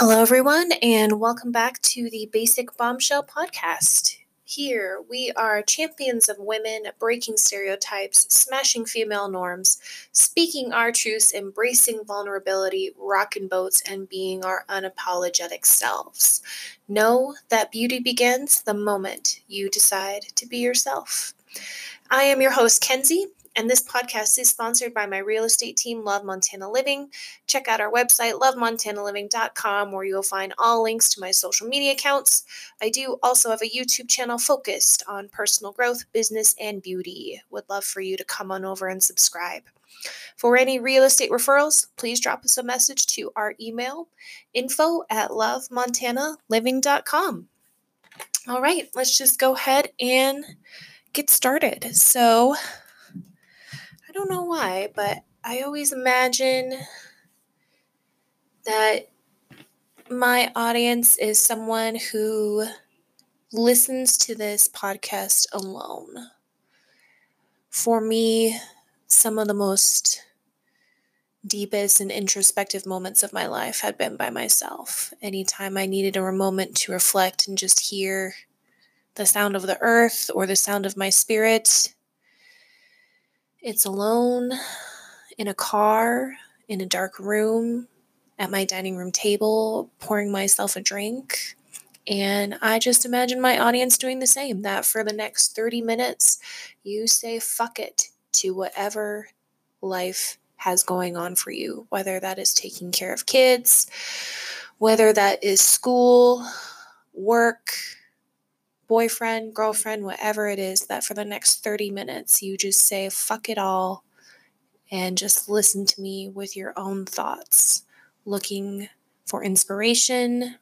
Hello, everyone, and welcome back to the Basic Bombshell podcast. Here, we are champions of women, breaking stereotypes, smashing female norms, speaking our truths, embracing vulnerability, rocking boats, and being our unapologetic selves. Know that beauty begins the moment you decide to be yourself. I am your host, Kenzie, and this podcast is sponsored by my real estate team, Love Montana Living. Check out our website, lovemontanaliving.com, where you'll find all links to my social media accounts. I do also have a YouTube channel focused on personal growth, business, and beauty. Would love for you to come on over and subscribe. For any real estate referrals, please drop us a message to our email, info at lovemontanaliving.com. All right, let's just go ahead and get started. So, don't know why, but I always imagine that my audience is someone who listens to this podcast alone. For me, some of the most deepest and introspective moments of my life had been by myself. Anytime I needed a moment to reflect and just hear the sound of the earth or the sound of my spirit, it's alone in a car, in a dark room, at my dining room table, pouring myself a drink. And I just imagine my audience doing the same that for the next 30 minutes, you say fuck it to whatever life has going on for you, whether that is taking care of kids, whether that is school, work, boyfriend, girlfriend, whatever it is, that for the next 30 minutes you just say, fuck it all, and just listen to me with your own thoughts, looking for inspiration,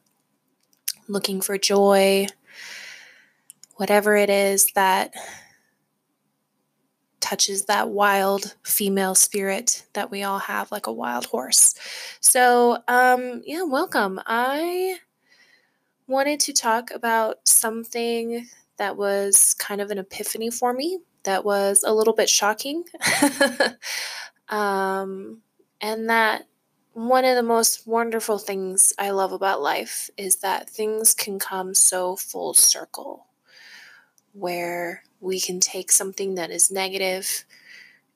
looking for joy, whatever it is that touches that wild female spirit that we all have, like a wild horse. So, um, yeah, welcome. I wanted to talk about something that was kind of an epiphany for me that was a little bit shocking. um, and that one of the most wonderful things I love about life is that things can come so full circle where we can take something that is negative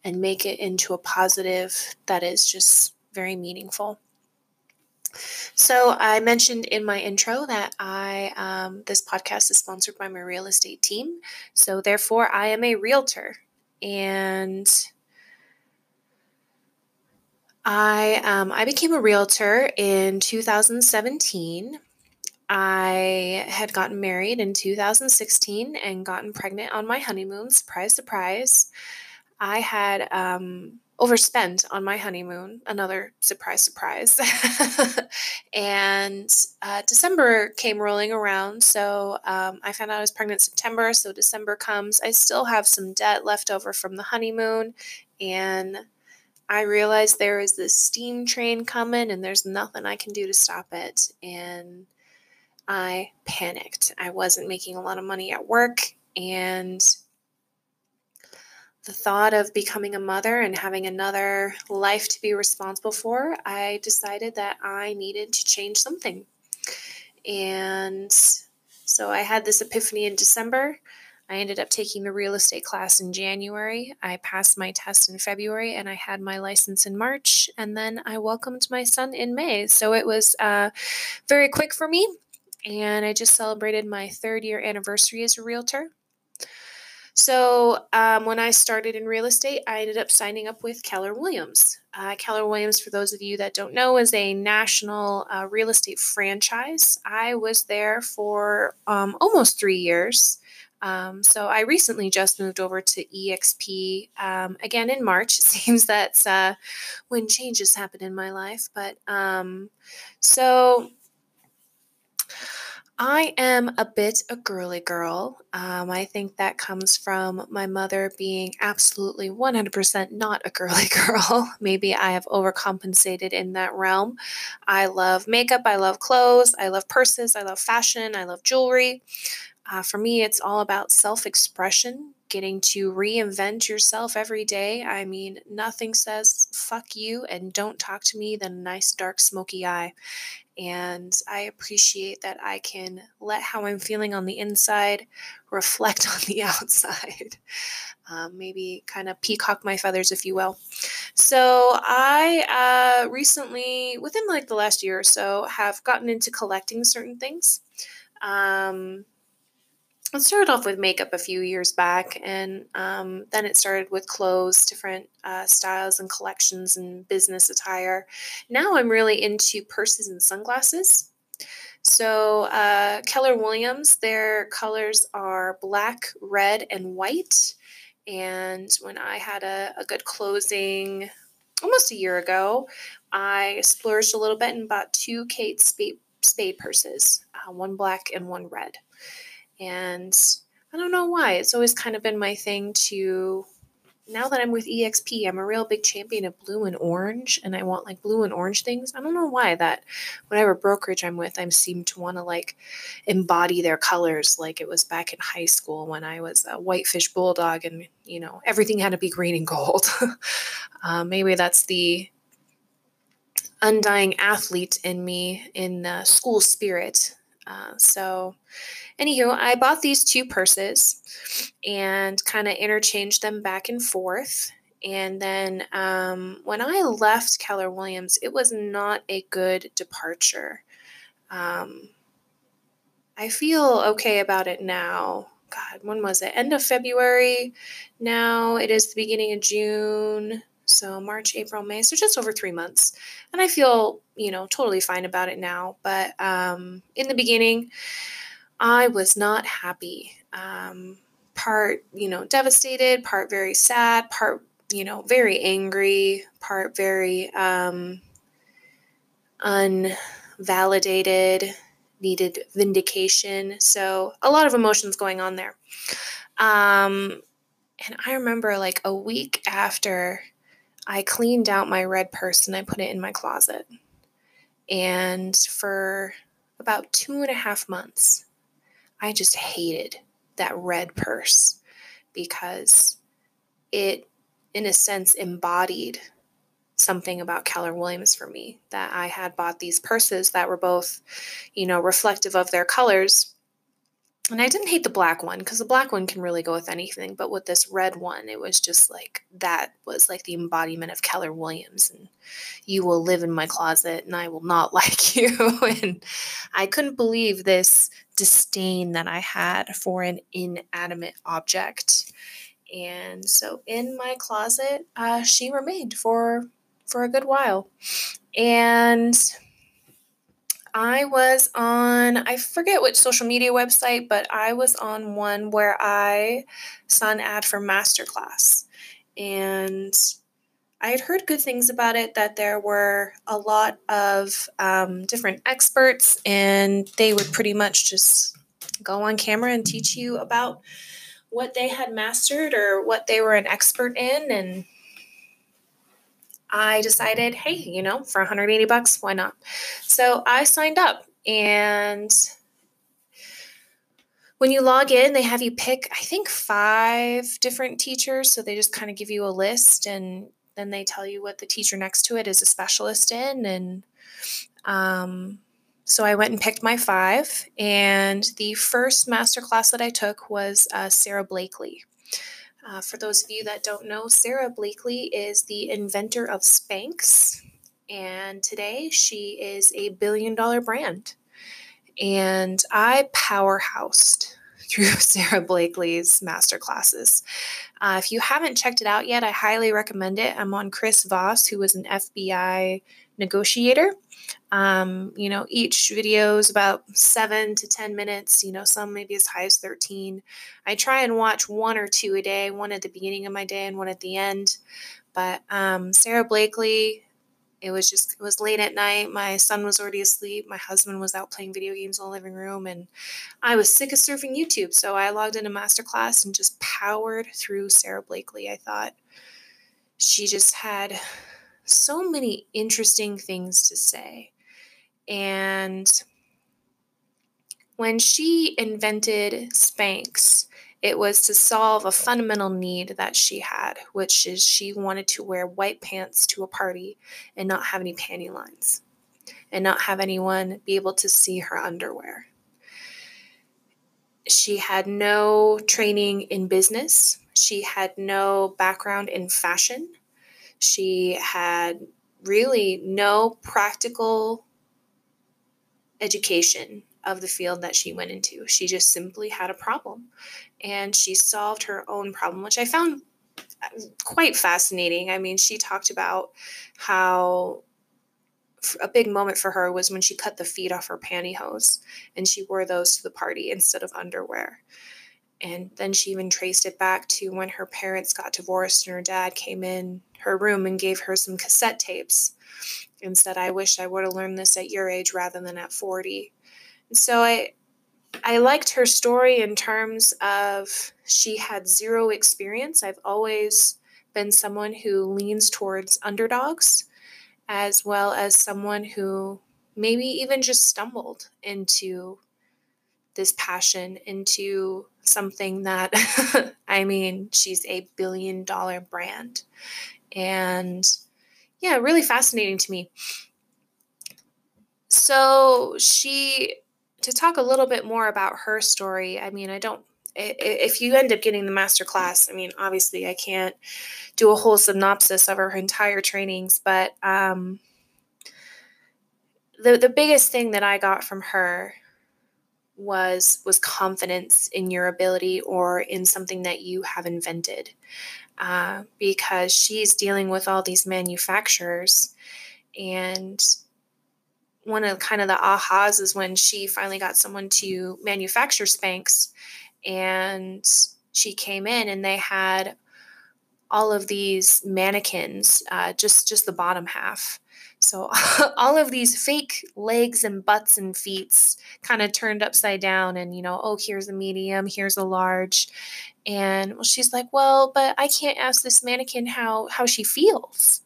and make it into a positive that is just very meaningful. So I mentioned in my intro that I um, this podcast is sponsored by my real estate team. So therefore, I am a realtor, and I um, I became a realtor in 2017. I had gotten married in 2016 and gotten pregnant on my honeymoon. Surprise, surprise. I had um, overspent on my honeymoon. Another surprise, surprise. and uh, December came rolling around. So um, I found out I was pregnant September. So December comes. I still have some debt left over from the honeymoon. And I realized there is this steam train coming and there's nothing I can do to stop it. And I panicked. I wasn't making a lot of money at work. And the thought of becoming a mother and having another life to be responsible for, I decided that I needed to change something. And so I had this epiphany in December. I ended up taking the real estate class in January. I passed my test in February and I had my license in March. And then I welcomed my son in May. So it was uh, very quick for me. And I just celebrated my third year anniversary as a realtor. So um, when I started in real estate, I ended up signing up with Keller Williams. Uh, Keller Williams, for those of you that don't know, is a national uh, real estate franchise. I was there for um, almost three years. Um, so I recently just moved over to EXP um, again in March. It seems that's uh, when changes happen in my life. But um, so I am a bit a girly girl. Um, I think that comes from my mother being absolutely 100% not a girly girl. Maybe I have overcompensated in that realm. I love makeup, I love clothes, I love purses, I love fashion, I love jewelry. Uh, for me, it's all about self expression, getting to reinvent yourself every day. I mean, nothing says fuck you and don't talk to me than a nice dark smoky eye. And I appreciate that I can let how I'm feeling on the inside reflect on the outside. Um, maybe kind of peacock my feathers, if you will. So, I uh, recently, within like the last year or so, have gotten into collecting certain things. Um, it started off with makeup a few years back, and um, then it started with clothes, different uh, styles and collections, and business attire. Now I'm really into purses and sunglasses. So, uh, Keller Williams, their colors are black, red, and white. And when I had a, a good closing almost a year ago, I splurged a little bit and bought two Kate Spade, Spade purses, uh, one black and one red. And I don't know why. It's always kind of been my thing to now that I'm with EXP, I'm a real big champion of blue and orange, and I want like blue and orange things. I don't know why that whatever brokerage I'm with, I seem to want to like embody their colors like it was back in high school when I was a whitefish bulldog and you know everything had to be green and gold. uh, maybe that's the undying athlete in me in uh, school spirit. Uh, so Anywho, I bought these two purses and kind of interchanged them back and forth. And then um, when I left Keller Williams, it was not a good departure. Um, I feel okay about it now. God, when was it? End of February. Now it is the beginning of June. So March, April, May. So just over three months. And I feel, you know, totally fine about it now. But um, in the beginning, I was not happy. Um, part, you know, devastated, part very sad, part, you know, very angry, part very um, unvalidated, needed vindication. So a lot of emotions going on there. Um, and I remember like a week after I cleaned out my red purse and I put it in my closet. And for about two and a half months, I just hated that red purse because it, in a sense, embodied something about Keller Williams for me. That I had bought these purses that were both, you know, reflective of their colors, and I didn't hate the black one because the black one can really go with anything. But with this red one, it was just like that was like the embodiment of Keller Williams. And you will live in my closet and I will not like you. and I couldn't believe this disdain that I had for an inanimate object. And so in my closet, uh, she remained for for a good while. And I was on, I forget which social media website, but I was on one where I saw an ad for Masterclass. And I had heard good things about it, that there were a lot of um, different experts, and they would pretty much just go on camera and teach you about what they had mastered or what they were an expert in. And I decided, hey, you know, for 180 bucks, why not? So I signed up and when you log in, they have you pick, I think, five different teachers. So they just kind of give you a list and then they tell you what the teacher next to it is a specialist in. And um, so I went and picked my five. And the first master class that I took was uh, Sara Blakely. Uh, for those of you that don't know, Sara Blakely is the inventor of Spanx, and today she is a billion dollar brand. And I powerhoused through Sara Blakely's masterclasses. Uh, if you haven't checked it out yet, I highly recommend it. I'm on Chris Voss, who was an FBI negotiator. Um, you know, each video is about seven to 10 minutes, you know, some maybe as high as 13. I try and watch one or two a day, one at the beginning of my day and one at the end. But um, Sara Blakely, it was just, it was late at night. My son was already asleep. My husband was out playing video games in the living room, and I was sick of surfing YouTube. So I logged into Masterclass and just powered through Sara Blakely. I thought she just had so many interesting things to say. And when she invented Spanx It was to solve a fundamental need that she had, which is she wanted to wear white pants to a party and not have any panty lines and not have anyone be able to see her underwear. She had no training in business. She had no background in fashion. She had really no practical education of the field that she went into. She just simply had a problem and she solved her own problem, which I found uh, quite fascinating. I mean, she talked about how a big moment for her was when she cut the feet off her pantyhose and she wore those to the party instead of underwear. And then she even traced it back to when her parents got divorced and her dad came in her room and gave her some cassette tapes and said, I wish I would have learned this at your age rather than at 40. And so I I liked her story in terms of she had zero experience. I've always been someone who leans towards underdogs, as well as someone who maybe even just stumbled into this passion, into something that, I mean, she's a billion dollar brand. And yeah, really fascinating to me. So she to talk a little bit more about her story, I mean, I don't if you end up getting the master class, I mean, obviously I can't do a whole synopsis of her entire trainings, but um, the the biggest thing that I got from her was was confidence in your ability or in something that you have invented, uh, because she's dealing with all these manufacturers, and one of kind of the ahas is when she finally got someone to manufacture Spanx and she came in and they had all of these mannequins, uh, just just the bottom half. So all of these fake legs and butts and feet kind of turned upside down and you know, oh, here's a medium, here's a large. And well, she's like, "Well, but I can't ask this mannequin how how she feels."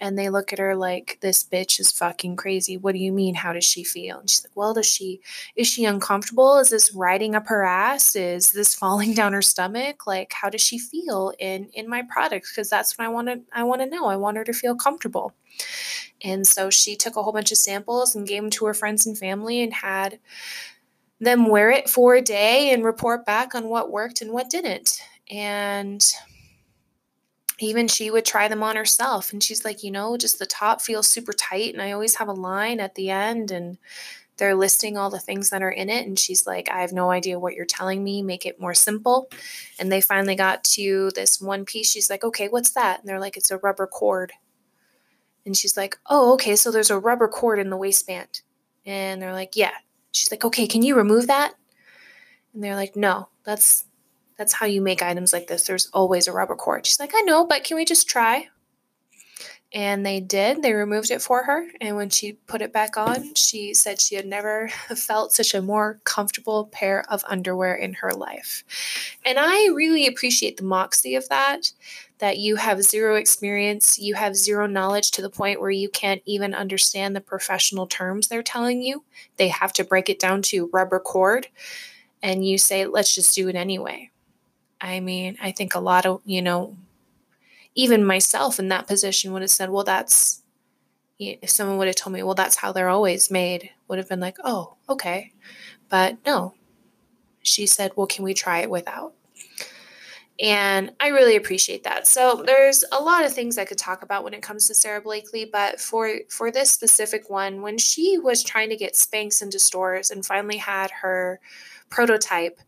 and they look at her like this bitch is fucking crazy. What do you mean how does she feel? And she's like well does she is she uncomfortable? Is this riding up her ass? Is this falling down her stomach? Like how does she feel in in my product? Because that's what i want to i want to know. I want her to feel comfortable and so she took a whole bunch of samples and gave them to her friends and family and had them wear it for a day and report back on what worked and what didn't. And even she would try them on herself and she's like you know just the top feels super tight and i always have a line at the end and they're listing all the things that are in it. And she's like i have no idea what you're telling me make it more simple. And they finally got to this one piece she's like okay what's that? And they're like it's a rubber cord and she's like oh okay so there's a rubber cord in the waistband and they're like yeah she's like okay can you remove that and they're like no that's that's how you make items like this. There's always a rubber cord. She's like, I know, but can we just try? And they did. They removed it for her. And when she put it back on, she said she had never felt such a more comfortable pair of underwear in her life. And I really appreciate the moxie of that that you have zero experience, you have zero knowledge to the point where you can't even understand the professional terms they're telling you. They have to break it down to rubber cord. And you say, let's just do it anyway. I mean, I think a lot of, you know, even myself in that position would have said, well, that's, if someone would have told me, well, that's how they're always made, would have been like, oh, okay. But no, she said, well, can we try it without? And I really appreciate that. So there's a lot of things I could talk about when it comes to Sara Blakely, but for for this specific one, when she was trying to get Spanx into stores and finally had her prototype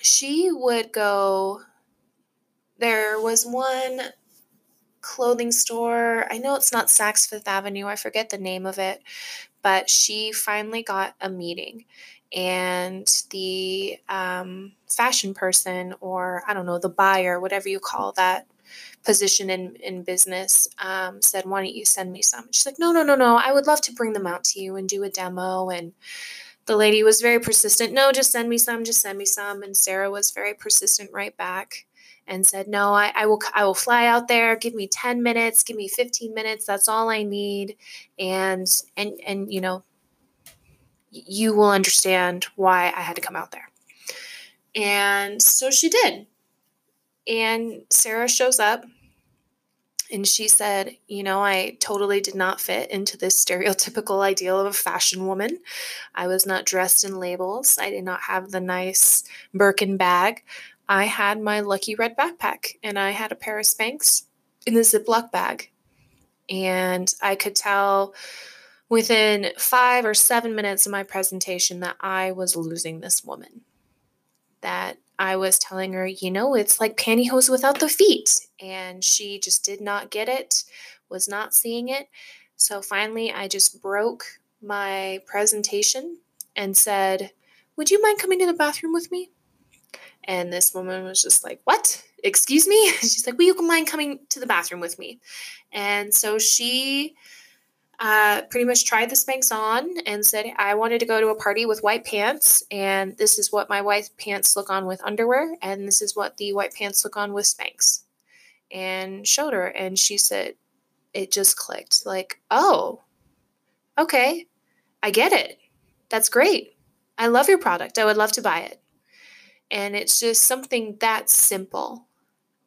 she would go there was one clothing store i know it's not saks fifth avenue i forget the name of it but she finally got a meeting and the um, fashion person or i don't know the buyer whatever you call that position in, in business um, said why don't you send me some she's like no no no no i would love to bring them out to you and do a demo and the lady was very persistent. No, just send me some, just send me some. And Sara was very persistent right back and said, No, I, I will I will fly out there. Give me 10 minutes, give me 15 minutes. That's all I need. And and and you know, you will understand why I had to come out there. And so she did. And Sara shows up and she said, You know, I totally did not fit into this stereotypical ideal of a fashion woman. I was not dressed in labels. I did not have the nice Birkin bag. I had my lucky red backpack and I had a pair of Spanx in the Ziploc bag. And I could tell within five or seven minutes of my presentation that I was losing this woman. That I was telling her, you know, it's like pantyhose without the feet. And she just did not get it, was not seeing it. So finally, I just broke my presentation and said, Would you mind coming to the bathroom with me? And this woman was just like, What? Excuse me? She's like, Will you mind coming to the bathroom with me? And so she uh, pretty much tried the Spanx on and said I wanted to go to a party with white pants, and this is what my white pants look on with underwear, and this is what the white pants look on with Spanx. And showed her, and she said it just clicked like, oh, okay, I get it. That's great. I love your product. I would love to buy it. And it's just something that simple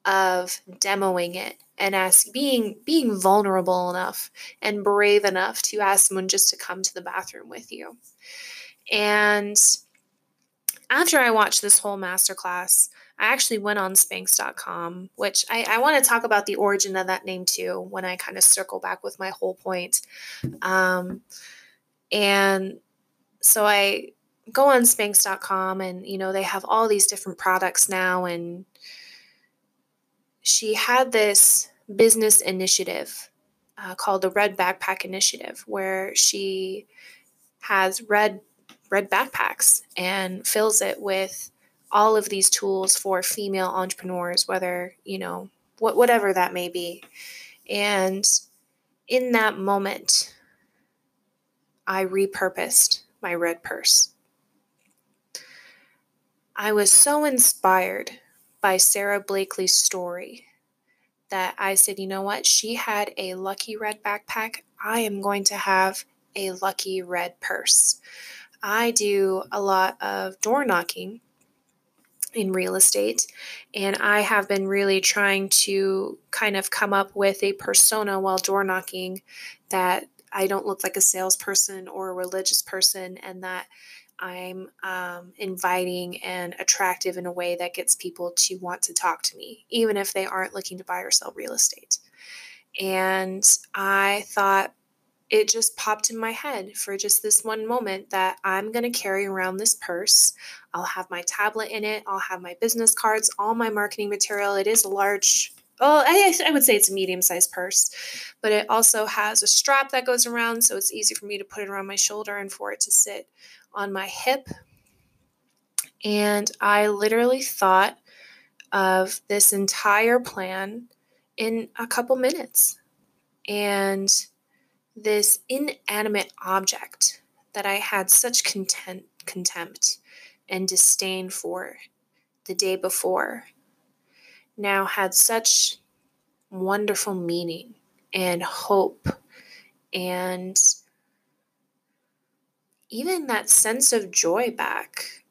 of demoing it and ask being being vulnerable enough and brave enough to ask someone just to come to the bathroom with you. And after I watched this whole masterclass, I actually went on Spanx.com, which I, I want to talk about the origin of that name too when I kind of circle back with my whole point. Um, and so I go on Spanx.com, and you know they have all these different products now, and she had this business initiative uh, called the Red Backpack Initiative, where she has red red backpacks and fills it with all of these tools for female entrepreneurs, whether you know what whatever that may be. And in that moment, I repurposed my red purse. I was so inspired by Sara Blakely's story that I said, you know what? She had a lucky red backpack. I am going to have a lucky red purse. I do a lot of door knocking in real estate, and I have been really trying to kind of come up with a persona while door knocking that I don't look like a salesperson or a religious person, and that I'm um, inviting and attractive in a way that gets people to want to talk to me, even if they aren't looking to buy or sell real estate. And I thought it just popped in my head for just this one moment that I'm going to carry around this purse. I'll have my tablet in it, I'll have my business cards, all my marketing material. It is a large well, I, I would say it's a medium sized purse, but it also has a strap that goes around, so it's easy for me to put it around my shoulder and for it to sit on my hip. And I literally thought of this entire plan in a couple minutes. And this inanimate object that I had such content, contempt and disdain for the day before now had such wonderful meaning and hope and even that sense of joy back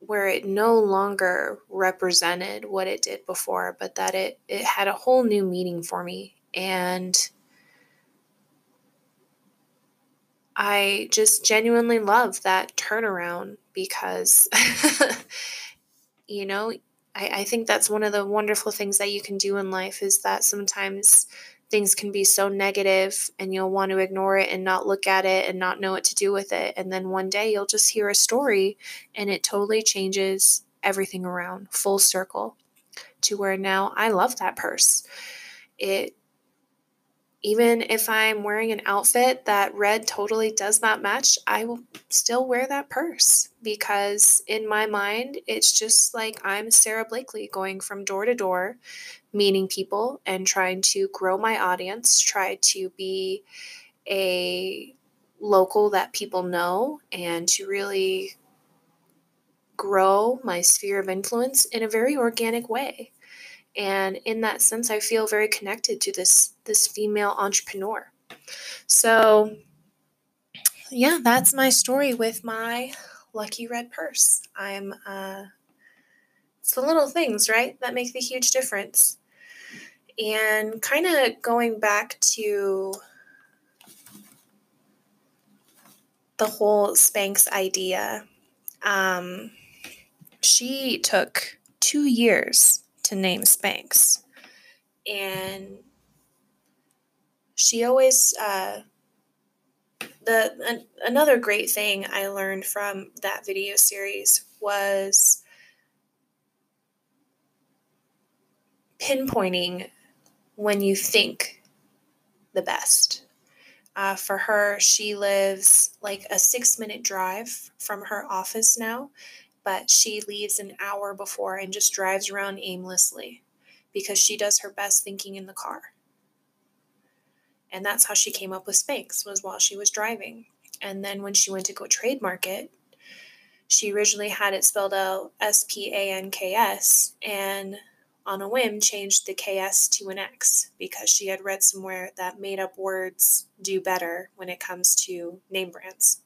where it no longer represented what it did before but that it it had a whole new meaning for me. And I just genuinely love that turnaround because you know I, I think that's one of the wonderful things that you can do in life is that sometimes things can be so negative and you'll want to ignore it and not look at it and not know what to do with it. And then one day you'll just hear a story and it totally changes everything around full circle to where now I love that purse. It even if I'm wearing an outfit that red totally does not match, I will still wear that purse because in my mind, it's just like I'm Sara Blakely going from door to door, meeting people and trying to grow my audience, try to be a local that people know, and to really grow my sphere of influence in a very organic way and in that sense i feel very connected to this this female entrepreneur so yeah that's my story with my lucky red purse i'm uh, It's the little things, right, that make the huge difference. And kind of going back to the whole Spanx idea, um, she took two years to name Spanx. And she always, uh, the an, another great thing I learned from that video series was pinpointing when you think the best. Uh, for her, she lives like a six minute drive from her office now, but she leaves an hour before and just drives around aimlessly because she does her best thinking in the car. And that's how she came up with Spanx was while she was driving. And then when she went to go trademark it, she originally had it spelled out S P A N K S and on a whim changed the KS to an X because she had read somewhere that made up words do better when it comes to name brands.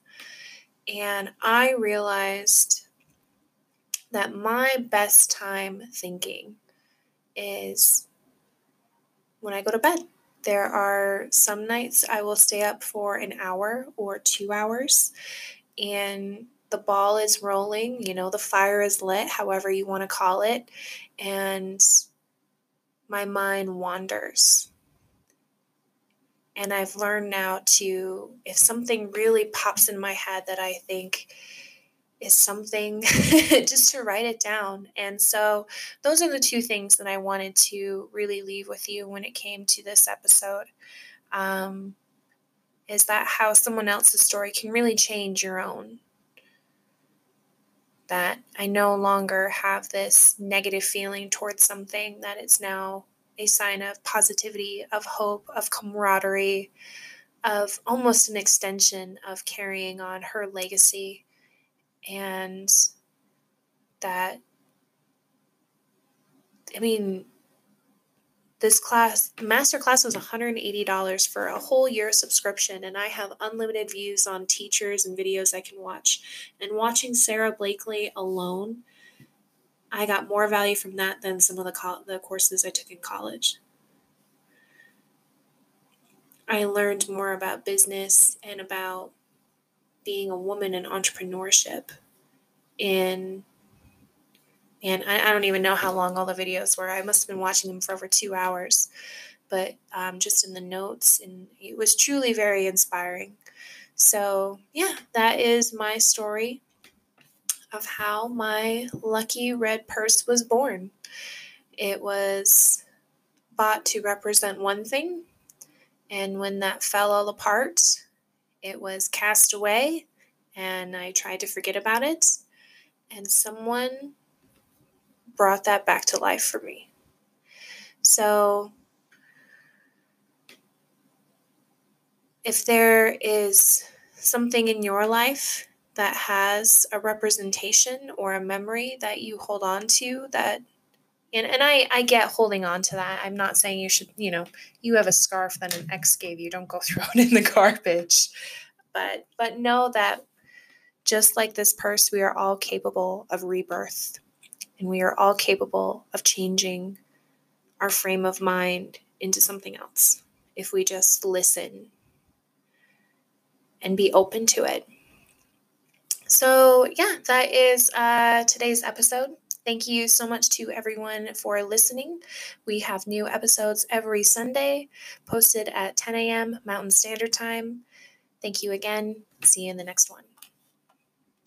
And I realized that my best time thinking is when I go to bed. There are some nights I will stay up for an hour or two hours, and the ball is rolling, you know, the fire is lit, however you want to call it, and my mind wanders. And I've learned now to, if something really pops in my head that I think is something, just to write it down. And so, those are the two things that I wanted to really leave with you when it came to this episode. Um, is that how someone else's story can really change your own? that I no longer have this negative feeling towards something, that it's now a sign of positivity, of hope, of camaraderie, of almost an extension of carrying on her legacy. And that, I mean, this class, master class was $180 for a whole year subscription, and I have unlimited views on teachers and videos I can watch. And watching sara Blakely alone, I got more value from that than some of the, co- the courses I took in college. I learned more about business and about being a woman in entrepreneurship in and I, I, don't even know how long all the videos were. I must have been watching them for over two hours, but um, just in the notes, and it was truly very inspiring. So, yeah, that is my story of how my lucky red purse was born. It was bought to represent one thing, and when that fell all apart, it was cast away, and I tried to forget about it. And someone brought that back to life for me. So, if there is something in your life that has a representation or a memory that you hold on to that and, and I, I get holding on to that. I'm not saying you should, you know, you have a scarf that an ex gave you, don't go throw it in the garbage. But but know that just like this purse, we are all capable of rebirth and we are all capable of changing our frame of mind into something else if we just listen and be open to it. So, yeah, that is uh, today's episode. Thank you so much to everyone for listening. We have new episodes every Sunday posted at 10 a.m. Mountain Standard Time. Thank you again. See you in the next one.